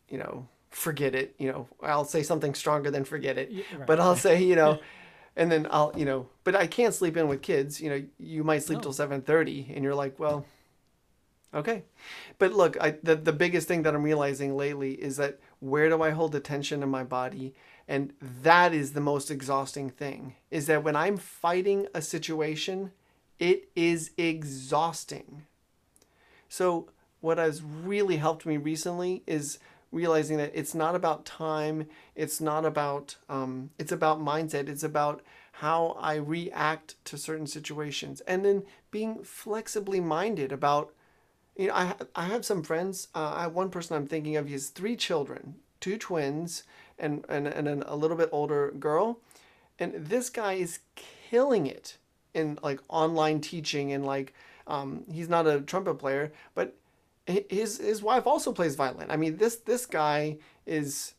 you know, forget it. You know, I'll say something stronger than forget it, right. but I'll say you know, and then I'll you know, but I can't sleep in with kids. You know, you might sleep till seven thirty, and you're like, well, okay, but look, I the the biggest thing that I'm realizing lately is that where do I hold attention in my body? And that is the most exhausting thing is that when I'm fighting a situation, it is exhausting. So, what has really helped me recently is realizing that it's not about time, it's not about, um, it's about mindset, it's about how I react to certain situations, and then being flexibly minded about you know, I I have some friends. Uh, I one person I'm thinking of. He has three children, two twins, and and and an- a little bit older girl, and this guy is killing it in like online teaching and like um, he's not a trumpet player, but his his wife also plays violin. I mean, this this guy is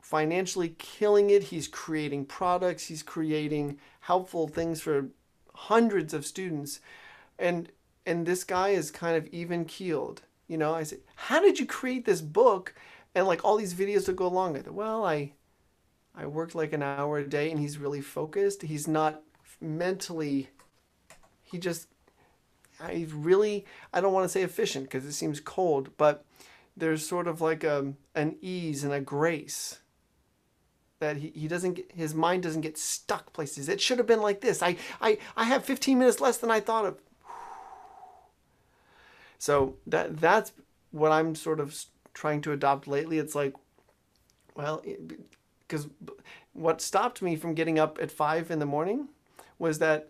financially killing it. He's creating products. He's creating helpful things for hundreds of students, and and this guy is kind of even keeled. You know, I said, how did you create this book and like all these videos to go along with it? Well, I I worked like an hour a day, and he's really focused. He's not mentally. He just. I really. I don't want to say efficient because it seems cold, but there's sort of like a an ease and a grace that he, he doesn't get, his mind doesn't get stuck places it should have been like this i i i have 15 minutes less than i thought of so that that's what i'm sort of trying to adopt lately it's like well because what stopped me from getting up at 5 in the morning was that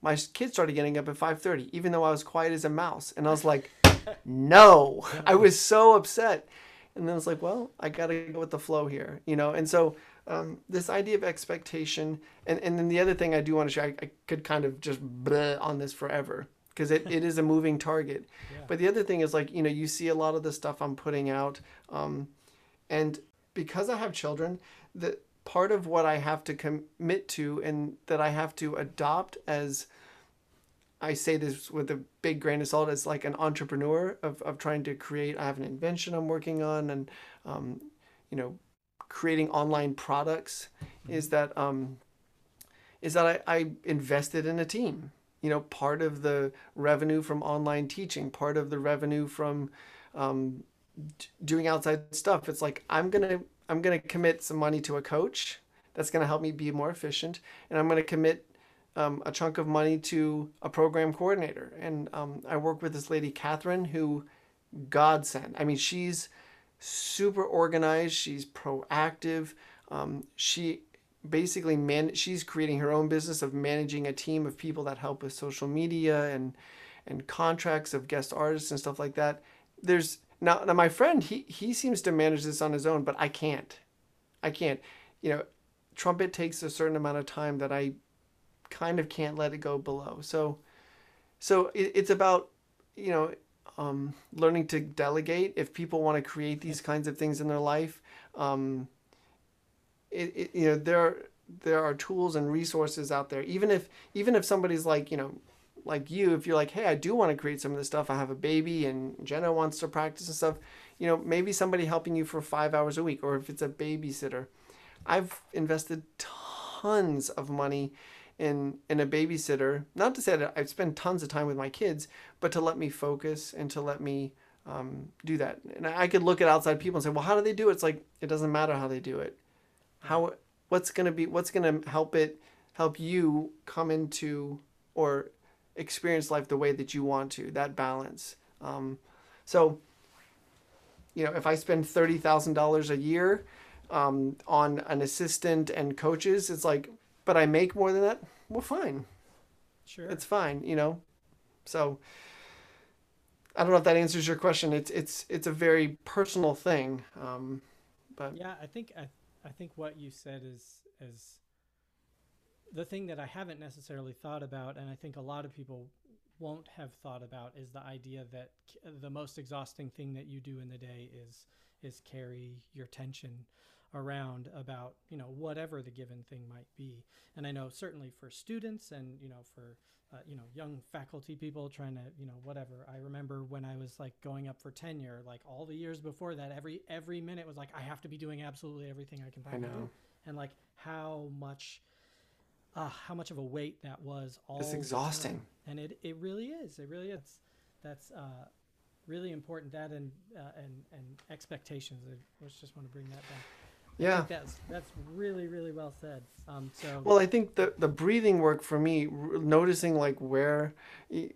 my kids started getting up at 5.30 even though i was quiet as a mouse. And i was like no. I was so upset. And then it's like well i gotta go with the flow here you know? And so um, this idea of expectation and, and then the other thing i do want to share i, I could kind of just on this forever because it, it is a moving target Yeah. but the other thing is like you know you see a lot of the stuff i'm putting out um, and because i have children the part of what i have to commit to and that i have to adopt as I say this with a big grain of salt as like an entrepreneur of, of trying to create. I have an invention I'm working on, and um, you know, creating online products. Is that um, is that I, I invested in a team. You know, part of the revenue from online teaching, part of the revenue from um, doing outside stuff. It's like I'm gonna I'm gonna commit some money to a coach that's gonna help me be more efficient, and I'm gonna commit um, a chunk of money to a program coordinator. And um, I work with this lady, Catherine, who God sent. I mean, she's super organized, she's proactive. Um, she basically man she's creating her own business of managing a team of people that help with social media and and contracts of guest artists and stuff like that there's now, now my friend he he seems to manage this on his own but i can't i can't you know trumpet takes a certain amount of time that i kind of can't let it go below. So, so it, it's about you know um, learning to delegate. If people want to create these kinds of things in their life, um, it, it you know there there are tools and resources out there. Even if even if somebody's like you know like you, if you're like, hey, I do want to create some of this stuff. I have a baby and Jenna wants to practice and stuff. You know, maybe somebody helping you for five hours a week, or if it's a babysitter. I've invested tons of money in in a babysitter. Not to say that I've spent tons of time with my kids, but to let me focus and to let me um, do that. And I could look at outside people and say, well, how do they do it? It's like it doesn't matter how they do it. How what's gonna be what's gonna help it help you come into or experience life the way that you want to that balance. Um, so you know, if I spend thirty thousand dollars a year um, on an assistant and coaches, it's like, but I make more than that. Well, fine, Sure. it's fine, you know. So I don't know if that answers your question. It's it's it's a very personal thing, um, but yeah, I think I, I think what you said is is the thing that I haven't necessarily thought about, and I think a lot of people won't have thought about is the idea that the most exhausting thing that you do in the day is is carry your tension around about you know whatever the given thing might be. And i know certainly for students and you know for uh, you know young faculty people trying to you know whatever i remember when i was like going up for tenure like all the years before that every every minute was like i have to be doing absolutely everything i can I possibly do. know. And like how much uh, how much of a weight that was all it's exhausting. and it, it really is. It really is. That's uh, really important. That and uh, and and expectations. I just want to bring that back Yeah. that's that's really really well said um so Well, I think the the breathing work for me, r- noticing like where the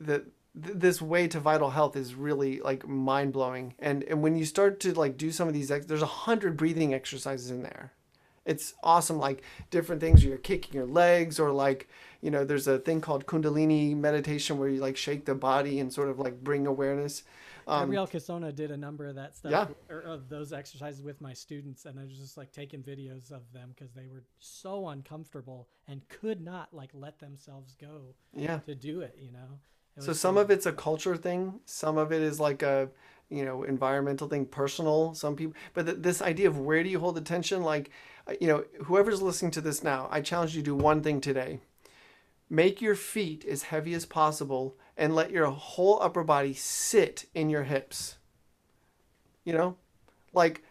th- this way to vital health is really like mind blowing. And and when you start to like do some of these, ex- there's a hundred breathing exercises in there. It's awesome, like different things. You're kicking your legs, or like you know, there's a thing called Kundalini meditation where you like shake the body and sort of like bring awareness. Um, Gabriele Cassone did a number of that stuff, Yeah. or of those exercises with my students, and I was just like taking videos of them because they were so uncomfortable and could not like let themselves go yeah. to do it. You know. It So some so- of it's a culture thing, some of it is like a you know environmental thing, personal. Some people, but th- this idea of where do you hold attention, like uh, you know, whoever's listening to this now, I challenge you to do one thing today. Make your feet as heavy as possible and let your whole upper body sit in your hips. You know, like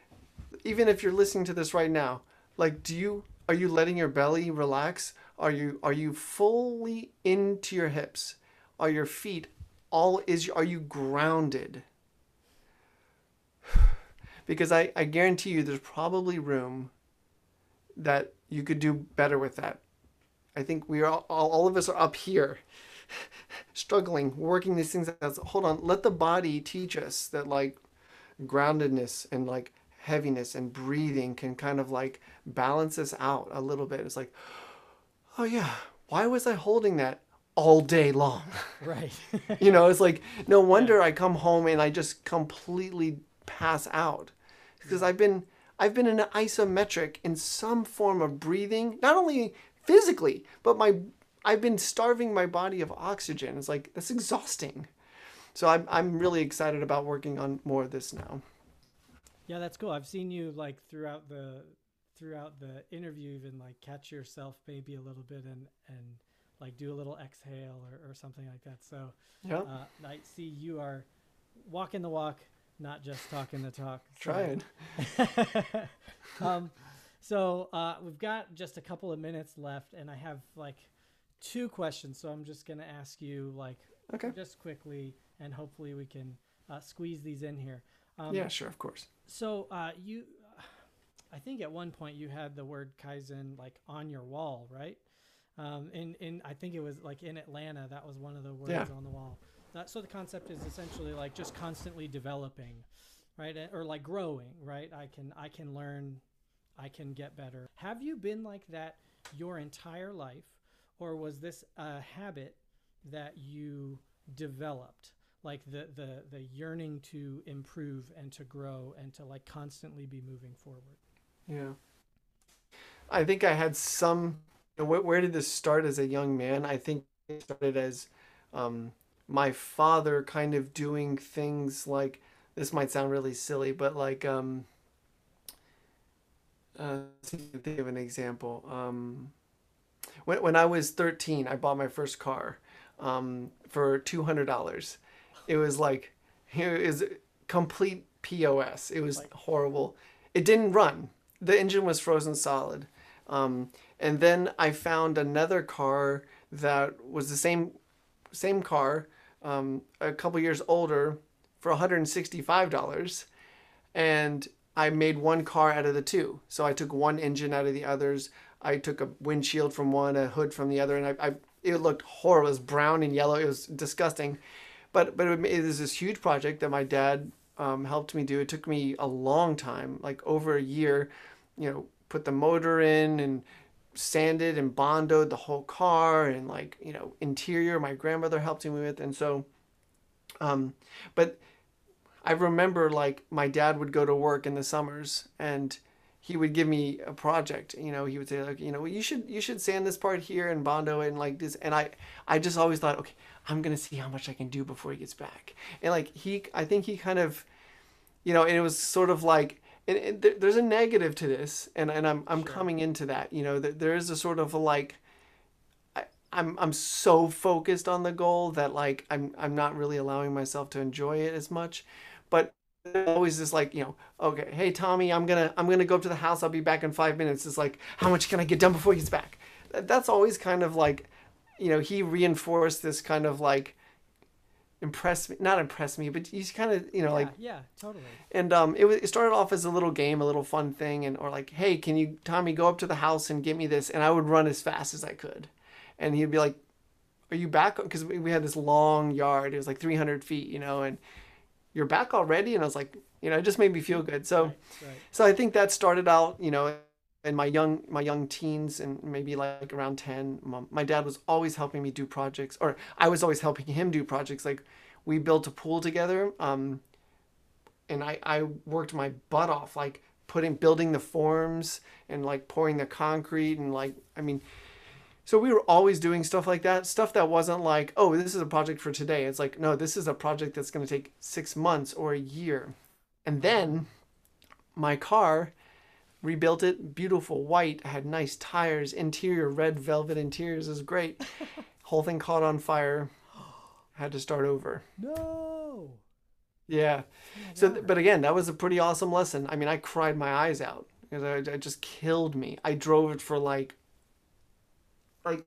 even if you're listening to this right now, like do you are you letting your belly relax? Are you are you fully into your hips? Are your feet all is are you grounded? Because I, I guarantee you there's probably room that you could do better with that. I think we are all, all, of us are up here struggling, working these things out. Hold on, let the body teach us that like groundedness and like heaviness and breathing can kind of like balance us out a little bit. It's like, oh yeah, why was I holding that all day long? right. you know, it's like no wonder I come home and I just completely pass out because I've been I've been in an isometric in some form of breathing, not only physically, but my I've been starving my body of oxygen. It's like that's exhausting. So I'm I'm really excited about working on more of this now. Yeah, that's cool. I've seen you like throughout the throughout the interview even like catch yourself maybe a little bit and and like do a little exhale or, or something like that. So Yeah, uh, I see you are walking the walk, not just talking the talk. So- trying. um, so uh, we've got just a couple of minutes left, and I have like two questions. So I'm just gonna ask you like Okay. just quickly, and hopefully we can uh, squeeze these in here. Um, Yeah, sure, of course. So uh, you, I think at one point you had the word kaizen like on your wall, right? Um, in in I think it was like in Atlanta, that was one of the words Yeah. on the wall. Uh, so the concept is essentially like just constantly developing, right, or like growing, right? I can I can learn, I can get better. Have you been like that your entire life, or was this a habit that you developed? like the the the yearning to improve and to grow and to like constantly be moving forward Yeah. I think I had some. Where, where did this start as a young man? I think it started as um, my father kind of doing things like this might sound really silly, but like um, uh, let's see if I can think of an example. Um, when when I was thirteen, I bought my first car um, for two hundred dollars. It was like it was complete pos. It was horrible. It didn't run. The engine was frozen solid. Um, and then I found another car that was the same same car, um, a couple years older, for $165. and I made one car out of the two. So I took one engine out of the others. I took a windshield from one, a hood from the other, and I, I it looked horrible. It was brown and yellow. It was disgusting, but but it, it was this huge project that my dad um, helped me do. It took me a long time, like over a year, you know, put the motor in and sanded and bondoed the whole car and like, you know, interior my grandmother helped me with. And so, um, but I remember like my dad would go to work in the summers and he would give me a project you know he would say like you know you should you should sand this part here and bondo it and like this and i i just always thought okay i'm gonna see how much i can do before he gets back and like he i think he kind of you know and it was sort of like and, and there, there's a negative to this and, and i'm i'm sure. coming into that you know there, there is a sort of a like I, I'm I'm so focused on the goal that like I'm I'm not really allowing myself to enjoy it as much, but always this like you know okay hey tommy i'm gonna i'm gonna go up to the house. I'll be back in five minutes. It's like how much can i get done before he gets back? That's always kind of like you know he reinforced this kind of like impress me not impress me but he's kind of you know yeah, like yeah totally. And um it, was, it started off as a little game a little fun thing and or like hey can you tommy go up to the house and get me this? And i would run as fast as i could. And he'd be like are you back? Because we, we had this long yard. It was like 300 feet you know and you're back already? And i was like you know it just made me feel good. So right, right. so i think that started out you know in my young my young teens and maybe like around 10 my dad was always helping me do projects or i was always helping him do projects. Like we built a pool together um, and i i worked my butt off like putting building the forms and like pouring the concrete and like i mean so we were always doing stuff like that, stuff that wasn't like, oh, this is a project for today. It's like, no, this is a project that's going to take six months or a year. And then my car rebuilt it, beautiful white, had nice tires, interior red velvet interiors is great. Whole thing caught on fire. Had to start over. No. Yeah. Oh so, but again, that was a pretty awesome lesson. I mean, I cried my eyes out because it just killed me. I drove it for like like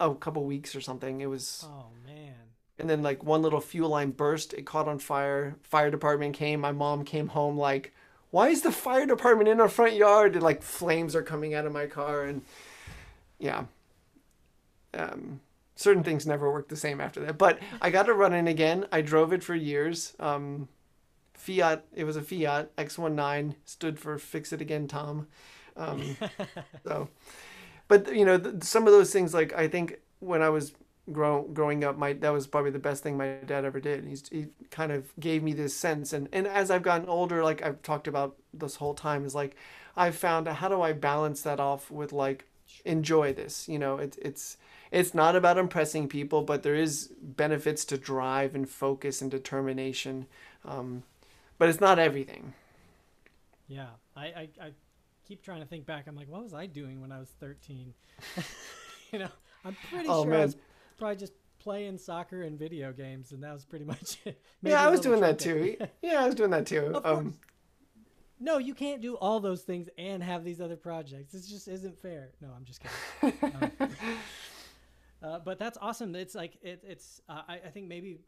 a couple weeks or something. It was. Oh man. And then like one little fuel line burst. It caught on fire. Fire department came. My mom came home like, why is the fire department in our front yard? And like flames are coming out of my car and yeah. Um, certain things never worked the same after that. But I got it running again. I drove it for years. Um, Fiat. It was a Fiat X19. Stood for Fix It Again, Tom. Um, so but you know some of those things like i think when i was grow, growing up my that was probably the best thing my dad ever did. He's, he kind of gave me this sense. And and as i've gotten older like i've talked about this whole time is like i've found how do i balance that off with like enjoy this? You know it's it's it's not about impressing people but there is benefits to drive and focus and determination. Um, but it's not everything. Yeah. I, I, I keep trying to think back. I'm like, what was I doing when I was 13? you know, I'm pretty oh, sure man. I was probably just playing soccer and video games, and that was pretty much it. Yeah, I was doing that too. yeah, I was doing that too. Um, no, you can't do all those things and have these other projects. This just isn't fair. No, I'm just kidding. um, uh, but that's awesome. It's like it, it's. Uh, I, I think maybe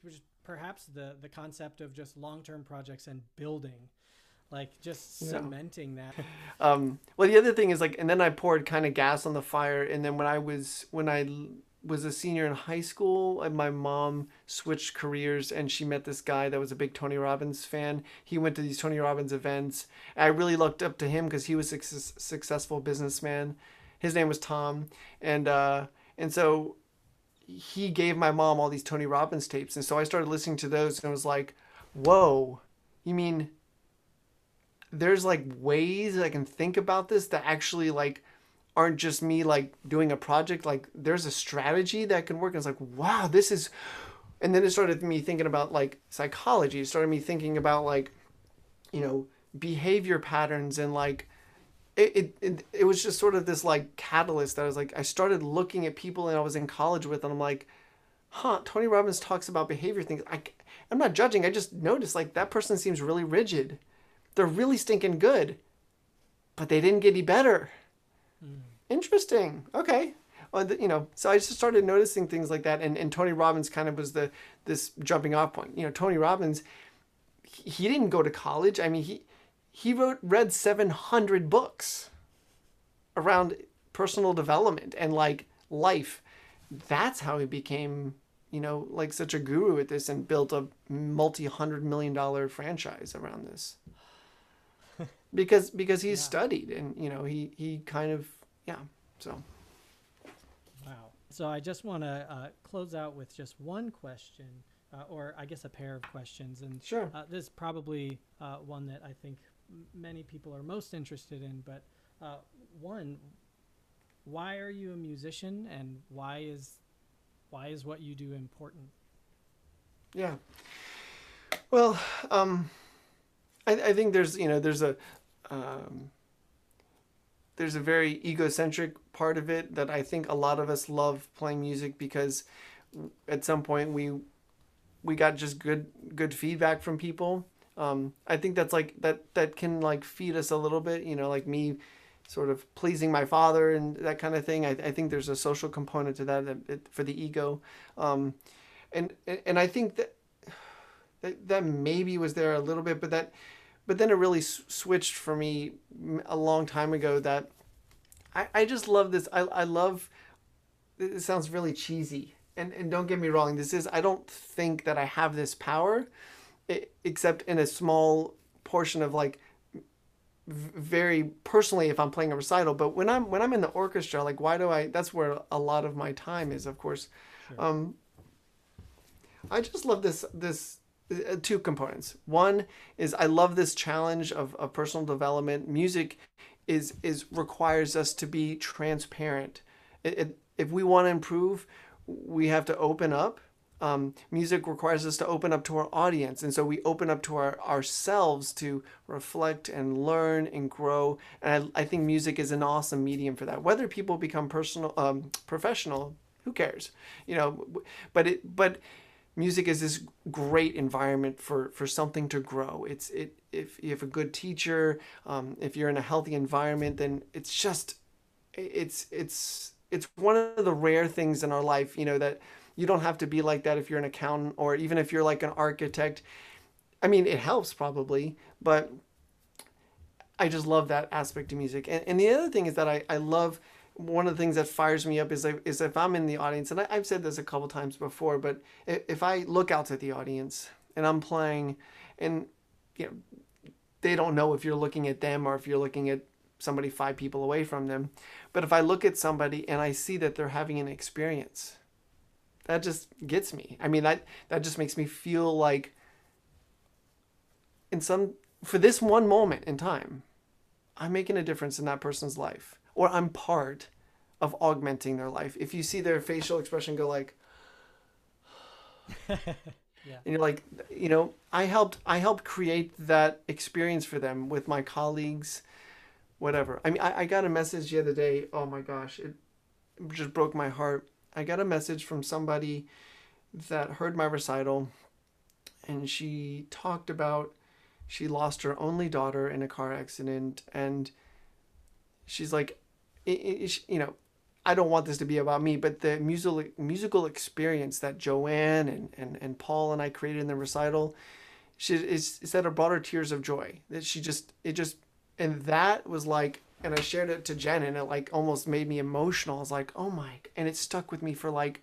perhaps the the concept of just long term projects and building like just yeah. cementing that. Um well the other thing is like and then i poured kind of gas on the fire and then when i was when i was a senior in high school and my mom switched careers and she met this guy that was a big tony robbins fan. He went to these tony robbins events. I really looked up to him because he was a successful businessman. His name was tom and uh and so he gave my mom all these tony robbins tapes and so i started listening to those and I was like whoa you mean there's like ways I can think about this that actually like aren't just me like doing a project. Like there's a strategy that can work and it's like wow this is and then it started me thinking about like psychology. It started me thinking about like you know behavior patterns and like it, it, it, it was just sort of this like catalyst that I was like I started looking at people and I was in college with and I'm like huh Tony Robbins talks about behavior things. I I'm not judging. I just noticed like that person seems really rigid they're really stinking good, but they didn't get any better. Mm. Interesting. Okay. Well, you know, so I just started noticing things like that, and, and Tony Robbins kind of was the this jumping off point. You know, Tony Robbins, he, he didn't go to college. I mean, he he wrote read seven hundred books around personal development and like life. That's how he became you know, like such a guru at this and built a multi hundred million dollar franchise around this. Because because he's Yeah. studied and you know he he kind of yeah so Wow. So I just want to uh, close out with just one question, uh, or I guess a pair of questions. And sure uh, this is probably uh, one that I think many people are most interested in. But uh, one, why are you a musician, and why is why is what you do important? Yeah. Well, um, I, I think there's you know there's a um, there's a very egocentric part of it that I think a lot of us love playing music because at some point we we got just good good feedback from people. Um, I think that's like that that can like feed us a little bit. You know, like me sort of pleasing my father and that kind of thing. I, I think there's a social component to that, that it, for the ego, um, and and I think that that that maybe was there a little bit, but that but then it really s- switched for me a long time ago. That I, I just love this. I I love. It sounds really cheesy, and and don't get me wrong. This is I don't think that I have this power, e- except in a small portion of like very personally if I'm playing a recital. But when I'm when I'm in the orchestra, like why do I? That's where a lot of my time is, of course. Um, I just love this this two components. One is I love this challenge of, of personal development. Music is is requires us to be transparent. It, it, if we want to improve, we have to open up. Um, music requires us to open up to our audience, and so we open up to our ourselves to reflect and learn and grow. And I, I think music is an awesome medium for that. Whether people become personal, um, professional, who cares? You know, but it but music is this great environment for for something to grow. It's it if you have a good teacher um, if you're in a healthy environment then it's just it's it's it's one of the rare things in our life you know that you don't have to be like that if you're an accountant or even if you're like an architect. I mean it helps probably but i just love that aspect of music. And, and the other thing is that i, I love one of the things that fires me up is if, is if I'm in the audience, and I, I've said this a couple times before, but if, I look out at the audience and I'm playing, and you know, they don't know if you're looking at them or if you're looking at somebody five people away from them, but if I look at somebody and I see that they're having an experience, that just gets me. I mean, that that just makes me feel like in some for this one moment in time, I'm making a difference in that person's life or I'm part of augmenting their life. If you see their facial expression go like Yeah. and you're like you know I helped I helped create that experience for them with my colleagues whatever. I mean I, I got a message the other day, oh my gosh, it just broke my heart. I got a message from somebody that heard my recital and she talked about she lost her only daughter in a car accident and she's like you know i don't want this to be about me but the musical musical experience that joanne and, and, and paul and i created in the recital she is, that it brought her tears of joy that she just it just and that was like and i shared it to jen and it like almost made me emotional i was like oh my and it stuck with me for like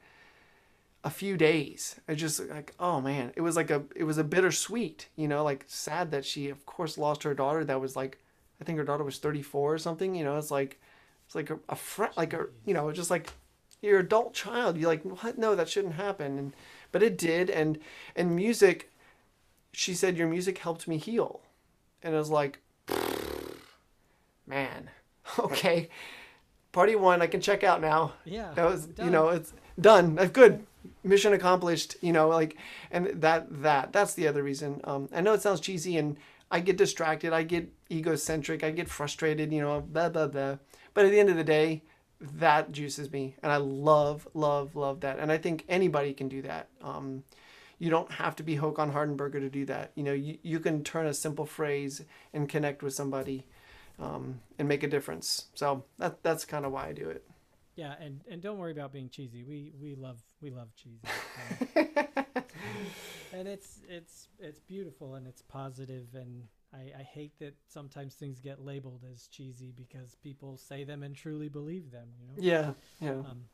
a few days. I just like, oh man, it was like a, it was a bittersweet, you know, like sad that she, of course, lost her daughter. That was like, I think her daughter was 34 or something. You know, it's like, it's like a, a friend, like a, you know, just like your adult child. You're like, what? No, that shouldn't happen. And, but it did. And, and music, she said, your music helped me heal. And I was like, man, okay. Party one, I can check out now Yeah. that was done. you know it's done that's good mission accomplished you know like and that that that's the other reason um i know it sounds cheesy and i get distracted i get egocentric i get frustrated you know blah blah blah but at the end of the day that juices me and i love love love that and i think anybody can do that um you don't have to be Håkan Hardenberger to do that. You know, you, you can turn a simple phrase and connect with somebody um, and make a difference. So that that's kind of why I do it. Yeah, and and don't worry about being cheesy. We we love we love cheesy. And it's it's it's beautiful and it's positive and I, I hate that sometimes things get labeled as cheesy because people say them and truly believe them, you know. Yeah, yeah. Um,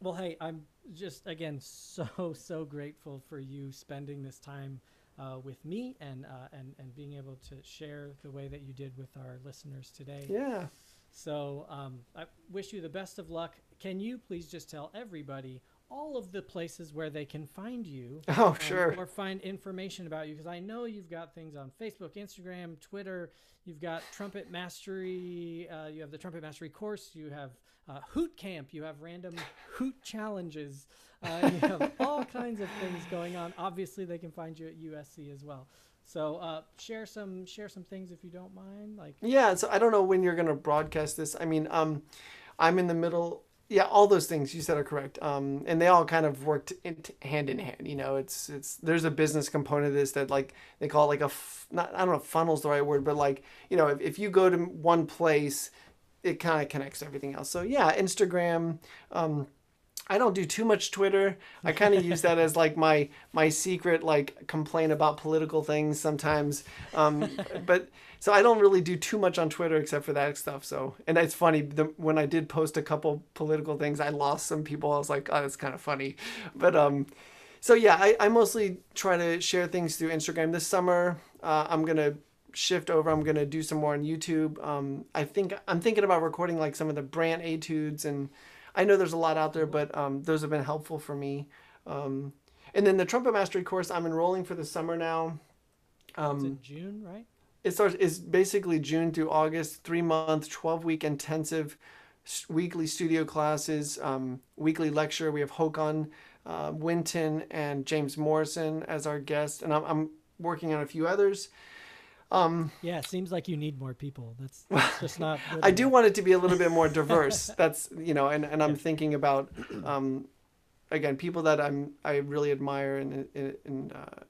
Well, hey, I'm just again so so grateful for you spending this time uh, with me and uh, and and being able to share the way that you did with our listeners today. Yeah. So um, I wish you the best of luck. Can you please just tell everybody all of the places where they can find you? Oh, um, sure. or find information about you because I know you've got things on Facebook, Instagram, Twitter. You've got Trumpet Mastery. Uh, you have the Trumpet Mastery course. You have uh, Hoot Camp. You have random Hoot challenges. Uh, you have all kinds of things going on. Obviously, they can find you at USC as well. So uh, share some share some things if you don't mind. Like Yeah, so I don't know when you're gonna broadcast this. I mean, um, I'm in the middle. Yeah, all those things you said are correct. Um, and they all kind of worked in, hand in hand. You know, it's it's there's a business component of this that like they call it like a f- not I don't know funnel's the right word, but like you know if, if you go to one place, it kind of connects everything else. So yeah, Instagram. Um, I don't do too much Twitter. I kind of use that as like my my secret like complain about political things sometimes. Um, but so I don't really do too much on Twitter except for that stuff. So and it's funny the, when I did post a couple political things, I lost some people. I was like, oh, that's kind of funny. But um, so yeah, I, I mostly try to share things through Instagram. This summer, uh, I'm gonna shift over. I'm gonna do some more on YouTube. Um, I think I'm thinking about recording like some of the Brandt etudes and. I know there's a lot out there, but um, those have been helpful for me. Um, and then the trumpet mastery course I'm enrolling for the summer now. it's Um, in June, right? it starts is basically June through August, three month, twelve week intensive weekly studio classes, um, weekly lecture. We have Håkan uh, Wynton and James Morrison as our guests, and I'm, I'm working on a few others. Um, Yeah, it seems like you need more people. That's, that's just not. I do want it to be a little bit more diverse. That's you know, and, and I'm thinking about, um, again, people that I'm I really admire and and, and uh,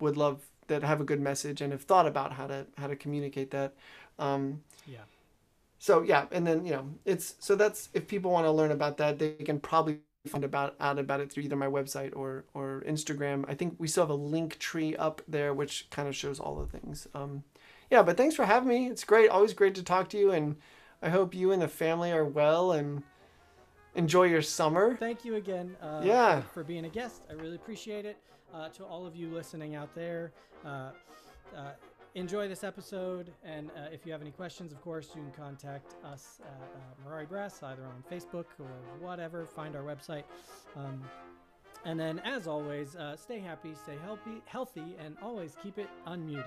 would love that have a good message and have thought about how to how to communicate that. Um, Yeah. so yeah, and then you know, it's so that's if people want to learn about that, they can probably find about out about it through either my website or or Instagram. I think we still have a link tree up there which kind of shows all the things. Um, yeah, but thanks for having me. It's great, always great to talk to you, and I hope you and the family are well and enjoy your summer. Thank you again. Uh, Yeah. For, for being a guest, I really appreciate it. Uh, to all of you listening out there, uh, uh, enjoy this episode. And uh, if you have any questions, of course, you can contact us at uh, Mirari Brass either on Facebook or whatever. Find our website. Um, and then, as always, uh, stay happy, stay healthy, healthy, and always keep it unmuted.